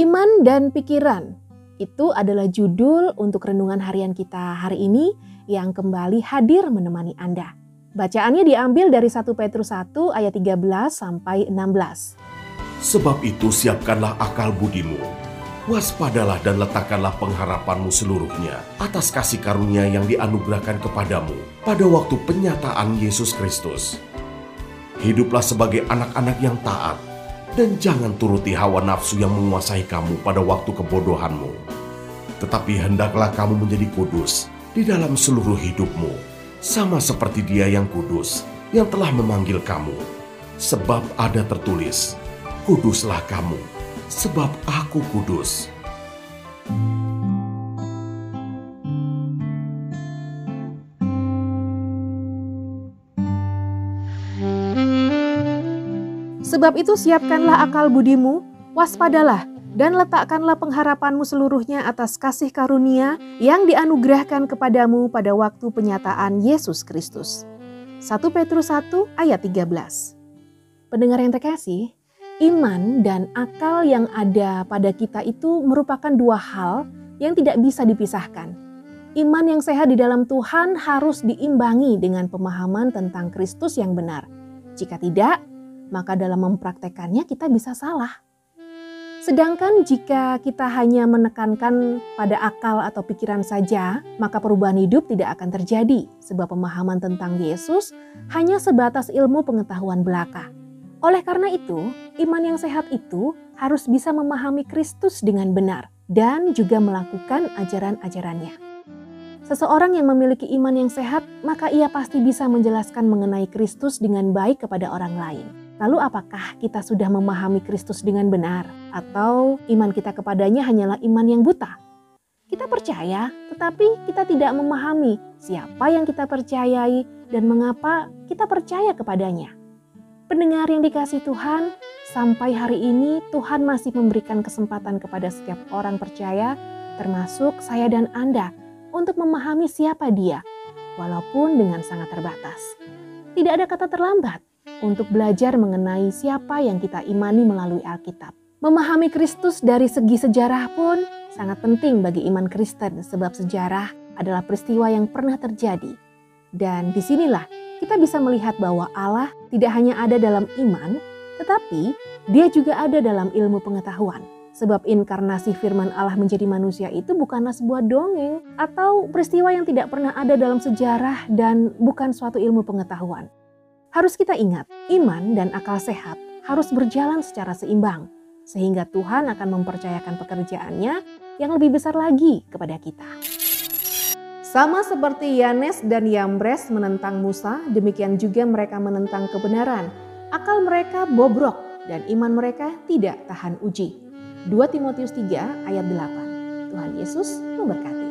Iman dan pikiran itu adalah judul untuk renungan harian kita hari ini yang kembali hadir menemani Anda. Bacaannya diambil dari 1 Petrus 1 ayat 13 sampai 16. Sebab itu siapkanlah akal budimu, waspadalah dan letakkanlah pengharapanmu seluruhnya atas kasih karunia yang dianugerahkan kepadamu pada waktu penyataan Yesus Kristus. Hiduplah sebagai anak-anak yang taat, dan jangan turuti hawa nafsu yang menguasai kamu pada waktu kebodohanmu. Tetapi hendaklah kamu menjadi kudus di dalam seluruh hidupmu, sama seperti Dia yang kudus, yang telah memanggil kamu. Sebab ada tertulis, "Kuduslah kamu, sebab Aku kudus." Sebab itu siapkanlah akal budimu, waspadalah, dan letakkanlah pengharapanmu seluruhnya atas kasih karunia yang dianugerahkan kepadamu pada waktu penyataan Yesus Kristus. 1 Petrus 1 ayat 13 Pendengar yang terkasih, iman dan akal yang ada pada kita itu merupakan dua hal yang tidak bisa dipisahkan. Iman yang sehat di dalam Tuhan harus diimbangi dengan pemahaman tentang Kristus yang benar. Jika tidak, maka dalam mempraktekannya kita bisa salah. Sedangkan jika kita hanya menekankan pada akal atau pikiran saja, maka perubahan hidup tidak akan terjadi, sebab pemahaman tentang Yesus hanya sebatas ilmu pengetahuan belaka. Oleh karena itu, iman yang sehat itu harus bisa memahami Kristus dengan benar dan juga melakukan ajaran-ajarannya. Seseorang yang memiliki iman yang sehat, maka ia pasti bisa menjelaskan mengenai Kristus dengan baik kepada orang lain. Lalu apakah kita sudah memahami Kristus dengan benar? Atau iman kita kepadanya hanyalah iman yang buta? Kita percaya, tetapi kita tidak memahami siapa yang kita percayai dan mengapa kita percaya kepadanya. Pendengar yang dikasih Tuhan, sampai hari ini Tuhan masih memberikan kesempatan kepada setiap orang percaya, termasuk saya dan Anda, untuk memahami siapa Dia, walaupun dengan sangat terbatas. Tidak ada kata terlambat untuk belajar mengenai siapa yang kita imani melalui Alkitab. Memahami Kristus dari segi sejarah pun sangat penting bagi iman Kristen sebab sejarah adalah peristiwa yang pernah terjadi. Dan di sinilah kita bisa melihat bahwa Allah tidak hanya ada dalam iman, tetapi dia juga ada dalam ilmu pengetahuan. Sebab inkarnasi firman Allah menjadi manusia itu bukanlah sebuah dongeng atau peristiwa yang tidak pernah ada dalam sejarah dan bukan suatu ilmu pengetahuan. Harus kita ingat, iman dan akal sehat harus berjalan secara seimbang, sehingga Tuhan akan mempercayakan pekerjaannya yang lebih besar lagi kepada kita. Sama seperti Yanes dan Yambres menentang Musa, demikian juga mereka menentang kebenaran. Akal mereka bobrok dan iman mereka tidak tahan uji. 2 Timotius 3 ayat 8. Tuhan Yesus memberkati.